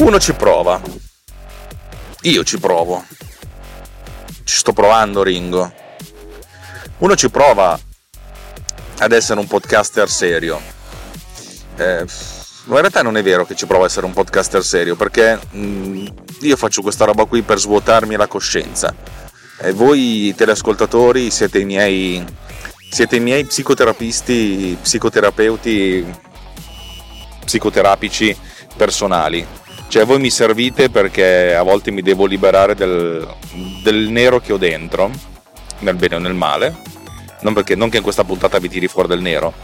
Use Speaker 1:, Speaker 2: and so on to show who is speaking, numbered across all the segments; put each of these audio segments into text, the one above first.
Speaker 1: Uno ci prova. Io ci provo. Ci sto provando, Ringo. Uno ci prova ad essere un podcaster serio. Eh, in realtà non è vero che ci provo a essere un podcaster serio, perché mh, io faccio questa roba qui per svuotarmi la coscienza. E voi telescoltatori siete i miei, siete i miei psicoterapisti, psicoterapeuti, psicoterapici personali. Cioè voi mi servite perché a volte mi devo liberare del, del nero che ho dentro, nel bene o nel male, non, perché, non che in questa puntata vi tiri fuori del nero,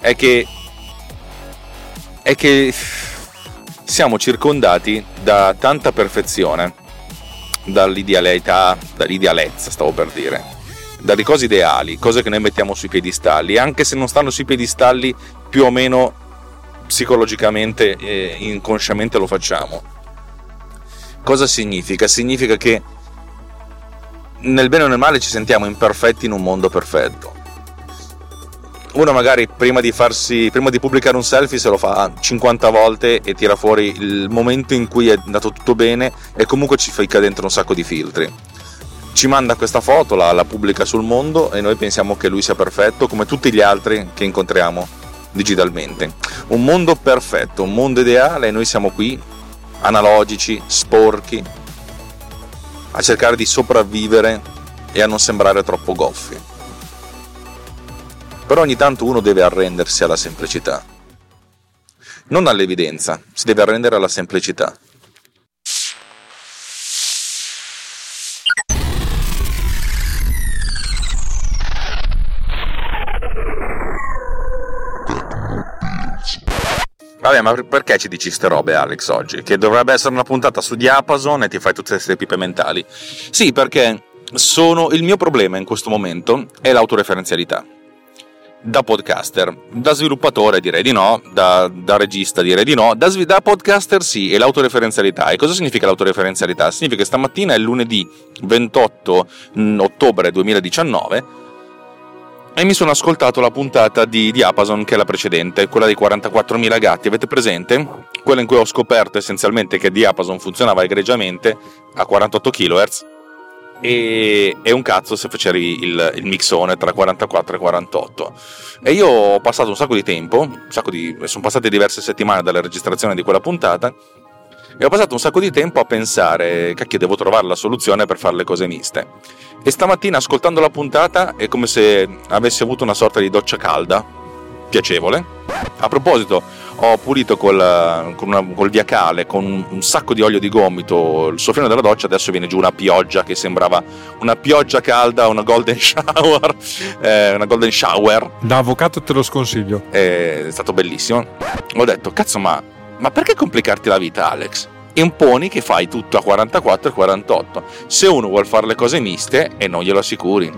Speaker 1: è che, è che siamo circondati da tanta perfezione, dall'idealità, dall'idealezza stavo per dire, dalle cose ideali, cose che noi mettiamo sui piedistalli, anche se non stanno sui piedistalli più o meno psicologicamente e inconsciamente lo facciamo. Cosa significa? Significa che nel bene o nel male ci sentiamo imperfetti in un mondo perfetto. Uno magari prima di, farsi, prima di pubblicare un selfie se lo fa 50 volte e tira fuori il momento in cui è andato tutto bene e comunque ci ficca dentro un sacco di filtri. Ci manda questa foto, la, la pubblica sul mondo e noi pensiamo che lui sia perfetto come tutti gli altri che incontriamo digitalmente. Un mondo perfetto, un mondo ideale e noi siamo qui, analogici, sporchi, a cercare di sopravvivere e a non sembrare troppo goffi. Però ogni tanto uno deve arrendersi alla semplicità. Non all'evidenza, si deve arrendere alla semplicità. Vabbè, ma perché ci dici ste robe, Alex, oggi? Che dovrebbe essere una puntata su Diapason e ti fai tutte queste pipe mentali. Sì, perché sono, il mio problema in questo momento è l'autoreferenzialità. Da podcaster, da sviluppatore direi di no, da, da regista direi di no, da, da podcaster sì, e l'autoreferenzialità. E cosa significa l'autoreferenzialità? Significa che stamattina è lunedì 28 mm, ottobre 2019 e mi sono ascoltato la puntata di Diapason che è la precedente, quella dei 44.000 gatti, avete presente? Quella in cui ho scoperto essenzialmente che Diapason funzionava egregiamente a 48 kHz e, e un cazzo se facevi il, il, mixone tra 44 e 48. E io ho passato un sacco di tempo, un sacco di, sono passate diverse settimane dalla registrazione di quella puntata e ho passato un sacco di tempo a pensare, cacchio, devo trovare la soluzione per fare le cose miste. E stamattina, ascoltando la puntata, è come se avessi avuto una sorta di doccia calda, piacevole. A proposito, ho pulito col, con una, col viacale, con un sacco di olio di gomito, il soffino della doccia, adesso viene giù una pioggia che sembrava una pioggia calda, una golden shower. Eh, una golden shower.
Speaker 2: Da avvocato te lo sconsiglio.
Speaker 1: È stato bellissimo. Ho detto, cazzo, ma ma perché complicarti la vita, Alex? Imponi che fai tutto a 44 e 48. Se uno vuole fare le cose miste e non glielo assicuri.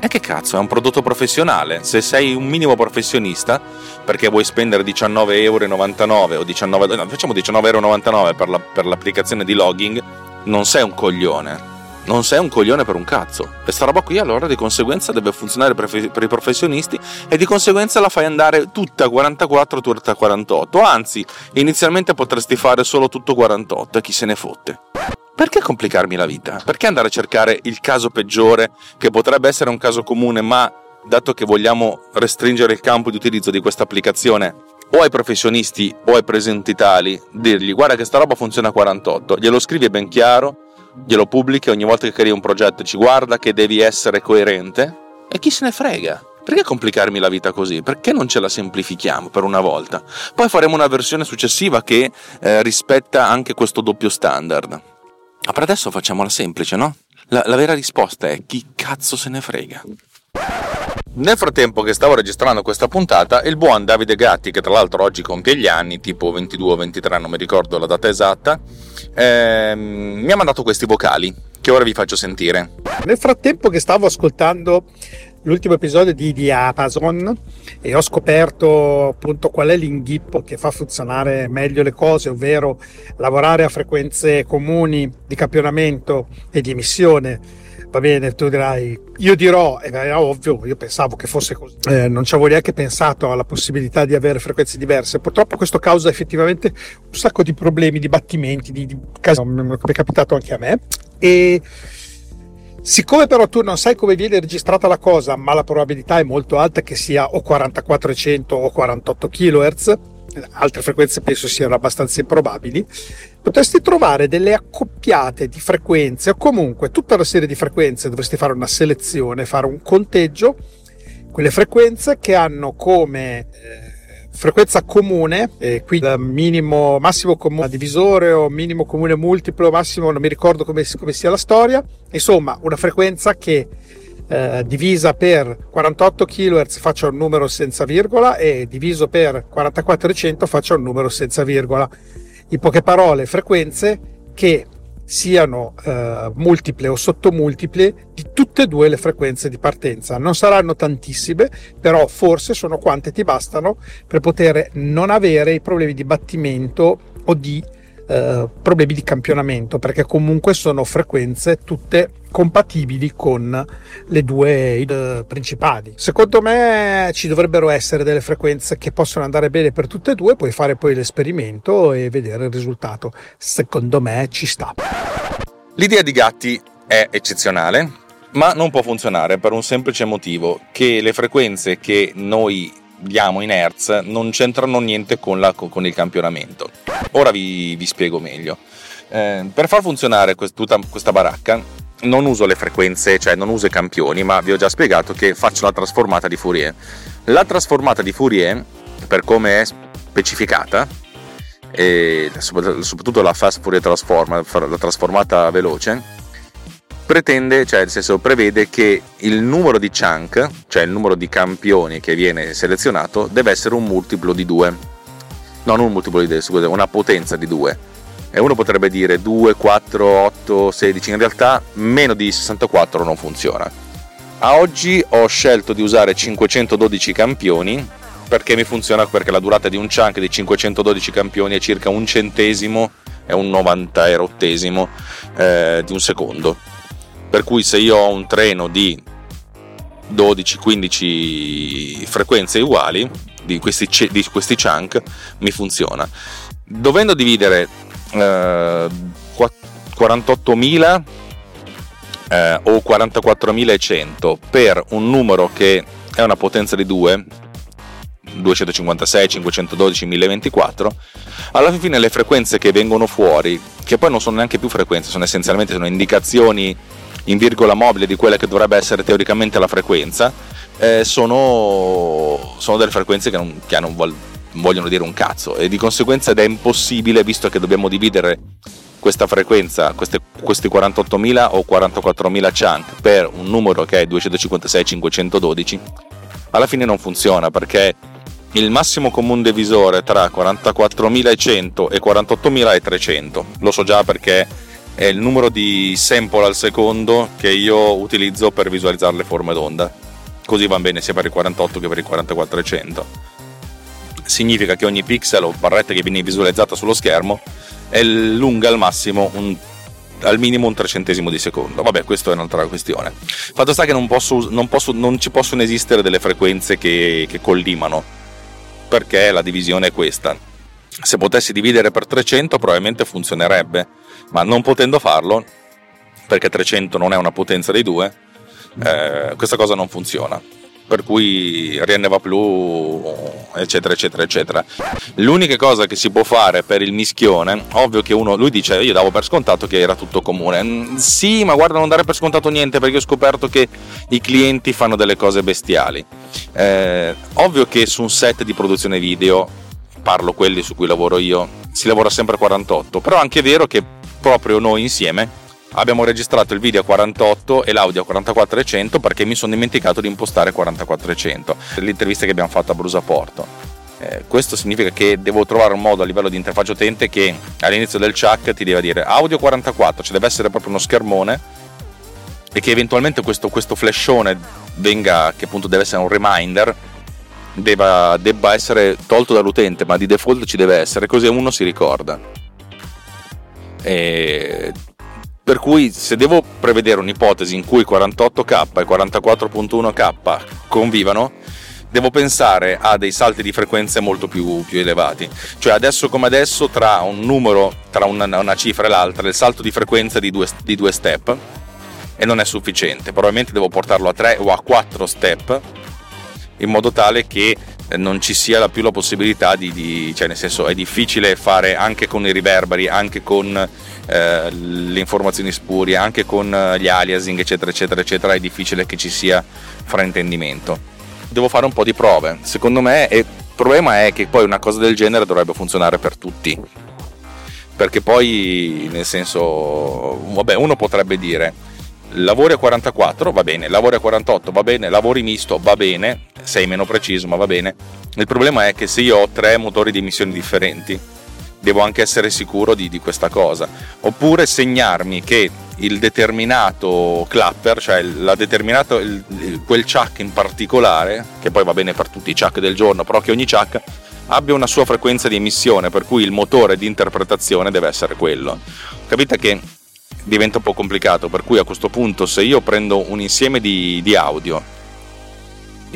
Speaker 1: E che cazzo, è un prodotto professionale. Se sei un minimo professionista, perché vuoi spendere 19,99 euro o 19, no, facciamo 19,99 euro per, la, per l'applicazione di logging, non sei un coglione non sei un coglione per un cazzo. Questa roba qui allora di conseguenza deve funzionare per, i professionisti e di conseguenza la fai andare tutta 44, tutta 48. Anzi, inizialmente potresti fare solo tutto 48 e chi se ne fotte. Perché complicarmi la vita? Perché andare a cercare il caso peggiore, che potrebbe essere un caso comune, ma dato che vogliamo restringere il campo di utilizzo di questa applicazione o ai professionisti o ai presenti tali, dirgli guarda che sta roba funziona a 48, glielo scrivi ben chiaro, glielo pubblichi ogni volta che crei un progetto ci guarda che devi essere coerente e chi se ne frega. Perché complicarmi la vita così? Perché non ce la semplifichiamo per una volta? Poi faremo una versione successiva che eh, rispetta anche questo doppio standard. Ma per adesso facciamola semplice, no? La, la vera risposta è chi cazzo se ne frega. Nel frattempo che stavo registrando questa puntata, il buon Davide Gatti, che tra l'altro oggi compie gli anni, tipo 22 o 23, non mi ricordo la data esatta, ehm, mi ha mandato questi vocali che ora vi faccio sentire.
Speaker 3: Nel frattempo che stavo ascoltando l'ultimo episodio di Diapason e ho scoperto appunto qual è l'inghippo che fa funzionare meglio le cose, ovvero lavorare a frequenze comuni di campionamento e di emissione. Va bene, tu dirai, io dirò, è ovvio, io pensavo che fosse così, eh, non ci avevo neanche pensato alla possibilità di avere frequenze diverse. Purtroppo questo causa effettivamente un sacco di problemi, di battimenti, di, di casi, come è capitato anche a me. E Siccome però tu non sai come viene registrata la cosa, ma la probabilità è molto alta che sia o 4400 o 48 kHz, altre frequenze penso siano abbastanza improbabili, potresti trovare delle accoppiate di frequenze o comunque tutta una serie di frequenze, dovresti fare una selezione, fare un conteggio, quelle frequenze che hanno come eh, frequenza comune, e qui minimo, massimo comune divisore o minimo comune multiplo, massimo non mi ricordo come, come sia la storia, insomma una frequenza che eh, divisa per 48 kHz faccia un numero senza virgola e diviso per 4400 faccia un numero senza virgola. In poche parole, frequenze che siano eh, multiple o sottomultiple di tutte e due le frequenze di partenza. Non saranno tantissime, però forse sono quante ti bastano per poter non avere i problemi di battimento o di eh, problemi di campionamento, perché comunque sono frequenze tutte compatibili con le due eh, principali. Secondo me ci dovrebbero essere delle frequenze che possono andare bene per tutte e due, puoi fare poi l'esperimento e vedere il risultato. Secondo me ci sta.
Speaker 1: L'idea di Gatti è eccezionale, ma non può funzionare per un semplice motivo, che le frequenze che noi diamo in Hertz non c'entrano niente con, la, con il campionamento. Ora vi, vi spiego meglio. Eh, per far funzionare quest, tutta questa baracca non uso le frequenze, cioè non uso i campioni, ma vi ho già spiegato che faccio la trasformata di Fourier. La trasformata di Fourier, per come è specificata, soprattutto la fast Fourier transform, la trasformata veloce, pretende, cioè nel senso prevede che il numero di chunk, cioè il numero di campioni che viene selezionato, deve essere un multiplo di 2. No, non un multiplo di 2, scusate, una potenza di 2 e uno potrebbe dire 2, 4, 8, 16, in realtà meno di 64 non funziona. A oggi ho scelto di usare 512 campioni perché mi funziona perché la durata di un chunk di 512 campioni è circa un centesimo e un 90 erottesimo eh, di un secondo. Per cui se io ho un treno di 12-15 frequenze uguali di questi, di questi chunk mi funziona. Dovendo dividere 48.000 eh, eh, o 44.100 per un numero che è una potenza di 2 256, 512, 1024 alla fine le frequenze che vengono fuori che poi non sono neanche più frequenze sono essenzialmente sono indicazioni in virgola mobile di quella che dovrebbe essere teoricamente la frequenza eh, sono, sono, delle frequenze che non, che non vogliono dire un cazzo e di conseguenza ed è impossibile visto che dobbiamo dividere questa frequenza, queste, questi 48.000 o 44.000 chunk per un numero che è 256-512, alla fine non funziona perché il massimo comune divisore tra 44.100 e 48.000 è 300. Lo so già perché è il numero di sample al secondo che io utilizzo per visualizzare le forme d'onda. Così va bene sia per il 48 che per il 4400 significa che ogni pixel o barretta che viene visualizzata sullo schermo è lunga al massimo un, al minimo un trecentesimo di secondo. Vabbè, questa è un'altra questione. Fatto sta che non, posso, non, posso, non ci possono esistere delle frequenze che, che collimano, perché la divisione è questa. Se potessi dividere per 300 probabilmente funzionerebbe, ma non potendo farlo, perché 300 non è una potenza dei due, eh, questa cosa non funziona per cui Rien va più, eccetera, eccetera, eccetera. L'unica cosa che si può fare per il mischione, ovvio che uno, lui dice, io davo per scontato che era tutto comune. Mm, sì, ma guarda, non dare per scontato niente perché ho scoperto che i clienti fanno delle cose bestiali. Eh, ovvio che su un set di produzione video, parlo quelli su cui lavoro io, si lavora sempre a 48, però è anche vero che proprio noi insieme. Abbiamo registrato il video a 48 e l'audio a 4400 perché mi sono dimenticato di impostare 4400 l'intervista che abbiamo fatto a Brusa Porto eh, questo significa che devo trovare un modo a livello di interfaccia utente che all'inizio del chuck ti deve dire audio 44 cioè deve essere proprio uno schermone e che eventualmente questo, questo flashone venga che appunto deve essere un reminder debba, debba essere tolto dall'utente ma di default ci deve essere così uno si ricorda e per cui se devo prevedere un'ipotesi in cui 48k e 44.1k convivano, devo pensare a dei salti di frequenze molto più, più elevati. Cioè adesso come adesso tra un numero, tra una, una cifra e l'altra, il salto di frequenza di due, di due step e non è sufficiente. Probabilmente devo portarlo a 3 o a 4 step in modo tale che non ci sia più la possibilità di, di, cioè nel senso è difficile fare anche con i riverberi, anche con eh, le informazioni spurie, anche con eh, gli aliasing eccetera eccetera eccetera, è difficile che ci sia fraintendimento. Devo fare un po' di prove, secondo me il problema è che poi una cosa del genere dovrebbe funzionare per tutti. Perché poi, nel senso, vabbè, uno potrebbe dire lavori a 44 va bene, lavori a 48 va bene, lavori misto va bene, sei meno preciso ma va bene. Il problema è che se io ho tre motori di emissioni differenti, devo anche essere sicuro di, di questa cosa. Oppure segnarmi che il determinato clapper, cioè determinato, il, quel chuck in particolare, che poi va bene per tutti i chuck del giorno, però che ogni chuck abbia una sua frequenza di emissione, per cui il motore di interpretazione deve essere quello. Capite che diventa un po' complicato, per cui a questo punto se io prendo un insieme di, di audio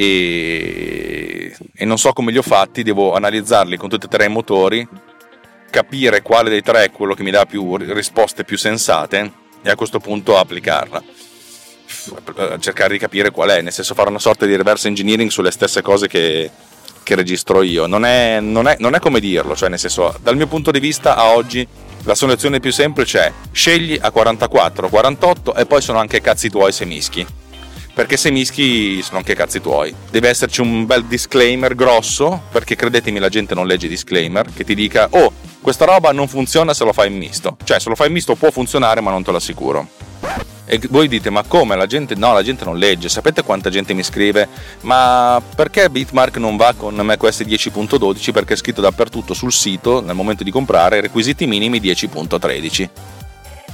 Speaker 1: e, e, non so come li ho fatti, devo analizzarli con tutti e tre i motori, capire quale dei tre è quello che mi dà più risposte più sensate e a questo punto applicarla. Cercare di capire qual è, nel senso fare una sorta di reverse engineering sulle stesse cose che, che registro io. Non è, non, è, non è come dirlo, cioè nel senso, dal mio punto di vista a oggi la soluzione più semplice è scegli a 44, 48 e poi sono anche cazzi tuoi se mischi. Perché se mischi sono anche cazzi tuoi. Deve esserci un bel disclaimer grosso, perché credetemi la gente non legge disclaimer, che ti dica oh, questa roba non funziona se lo fai in misto. Cioè se lo fai in misto può funzionare ma non te lo assicuro. E voi dite, ma come? La gente, no, la gente non legge. Sapete quanta gente mi scrive, ma perché Bitmark non va con macOS 10.12? Perché è scritto dappertutto sul sito, nel momento di comprare, requisiti minimi 10.13.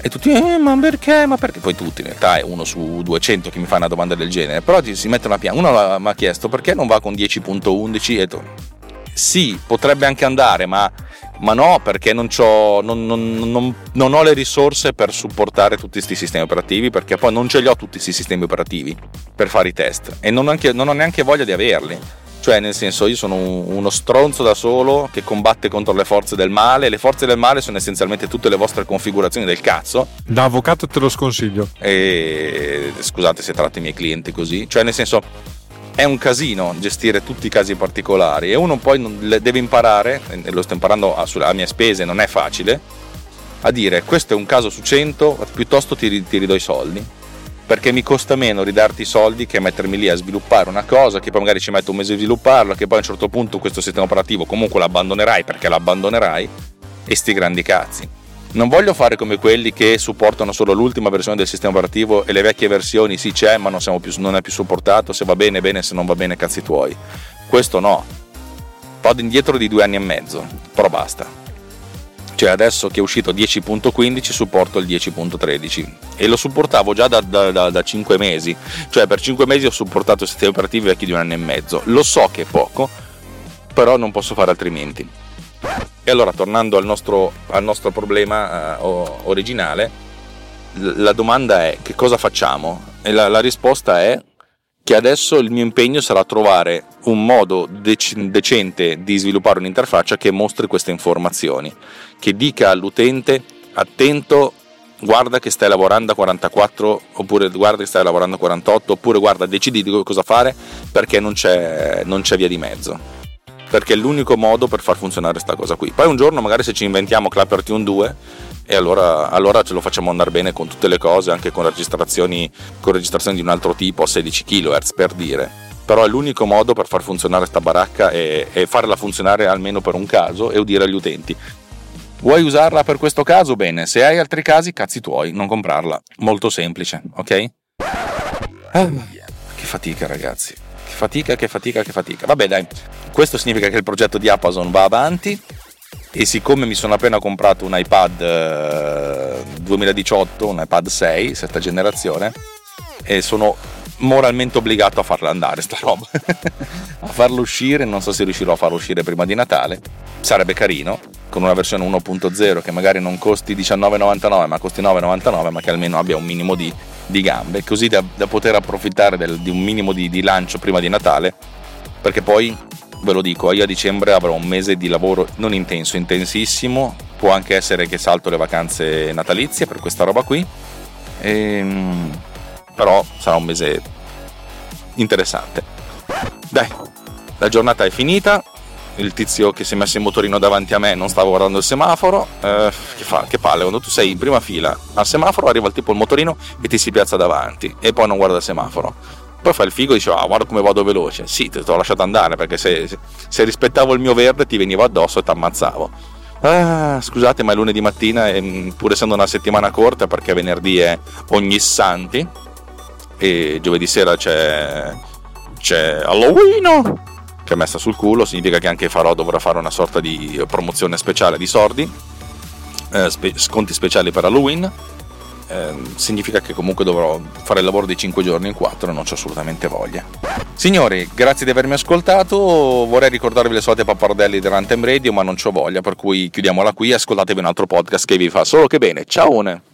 Speaker 1: E tutti, eh, ma perché? Ma perché? Poi tutti, in realtà è uno su 200 che mi fa una domanda del genere. Però si mette una piana. Uno mi ha chiesto perché non va con 10.11 e tu, sì, potrebbe anche andare, ma ma no perché non, non, non, non, ho le risorse per supportare tutti questi sistemi operativi perché poi non ce li ho tutti questi sistemi operativi per fare i test e non, anche, non ho neanche voglia di averli cioè nel senso io sono uno stronzo da solo che combatte contro le forze del male. Le forze del male sono essenzialmente tutte le vostre configurazioni del cazzo.
Speaker 2: Da avvocato te lo sconsiglio.
Speaker 1: E scusate se tratto i miei clienti così. Cioè nel senso è un casino gestire tutti i casi particolari e uno poi deve imparare, e lo sto imparando a, mie spese, non è facile, a dire questo è un caso su 100, piuttosto ti, ti ridò i soldi, perché mi costa meno ridarti i soldi che mettermi lì a sviluppare una cosa che poi magari ci metto un mese a svilupparla, che poi a un certo punto questo sistema operativo comunque l'abbandonerai perché l'abbandonerai e sti grandi cazzi. Non voglio fare come quelli che supportano solo l'ultima versione del sistema operativo e le vecchie versioni sì c'è ma non, più, non è più supportato, se va bene bene, se non va bene cazzi tuoi. Questo no. Vado indietro di due anni e mezzo, però basta. Cioè adesso che è uscito 10.15 supporto il 10.13 e lo supportavo già da, da, da, da 5 mesi, cioè per 5 mesi ho supportato sistemi operativi vecchi di un anno e mezzo. Lo so che è poco, però non posso fare altrimenti. E allora, tornando al nostro, al nostro problema uh, originale, la domanda è che cosa facciamo? E la, la, risposta è che adesso il mio impegno sarà trovare un modo dec- decente di sviluppare un'interfaccia che mostri queste informazioni, che dica all'utente attento guarda che stai lavorando a 44 oppure guarda che stai lavorando a 48 oppure guarda decidi di cosa fare perché non c'è, non c'è via di mezzo perché è l'unico modo per far funzionare questa cosa qui. Poi un giorno magari se ci inventiamo Clapper Tune 2 e allora, allora, ce lo facciamo andare bene con tutte le cose, anche con registrazioni, con registrazioni di un altro tipo a 16 kHz per dire. Però è l'unico modo per far funzionare questa baracca e, e farla funzionare almeno per un caso e udire agli utenti. Vuoi usarla per questo caso? Bene, se hai altri casi, cazzi tuoi, non comprarla. Molto semplice, ok? Ah, che fatica, ragazzi. Fatica, che fatica, che fatica. Vabbè, dai, questo significa che il progetto di Amazon va avanti. E siccome mi sono appena comprato un iPad eh, 2018, un iPad 6, sesta generazione, e sono moralmente obbligato a farla andare sta roba a farlo uscire non so se riuscirò a farlo uscire prima di Natale sarebbe carino con una versione 1.0 che magari non costi 19,99 ma costi 9,99 ma che almeno abbia un minimo di, di gambe così da, da, poter approfittare del, di un minimo di, di lancio prima di Natale perché poi ve lo dico io a dicembre avrò un mese di lavoro non intenso intensissimo può anche essere che salto le vacanze natalizie per questa roba qui ehm, però sarà un mese interessante. Dai, la giornata è finita. Il tizio che si è messo in motorino davanti a me non stava guardando il semaforo. Eh, che fa? Che palle, quando tu sei in prima fila al semaforo arriva il tipo il motorino e ti si piazza davanti e poi non guarda il semaforo. Poi fa il figo e dice: Ah, guarda come vado veloce. Sì, te l'ho lasciato andare perché se, se, rispettavo il mio verde ti venivo addosso e ti ammazzavo. Ah, scusate, ma è lunedì mattina e pur essendo una settimana corta perché venerdì è ogni santi e giovedì sera c'è, c'è Halloween che è messa sul culo, significa che anche Farò dovrà fare una sorta di promozione speciale di sordi, eh, spe- sconti speciali per Halloween. Eh, significa che comunque dovrò fare il lavoro di 5 giorni in 4 e non ho assolutamente voglia. Signori, grazie di avermi ascoltato. Vorrei ricordarvi le solite pappardelle di Rantem Radio, ma non ho voglia, per cui chiudiamola qui ascoltatevi un altro podcast che vi fa solo che bene. Ciao!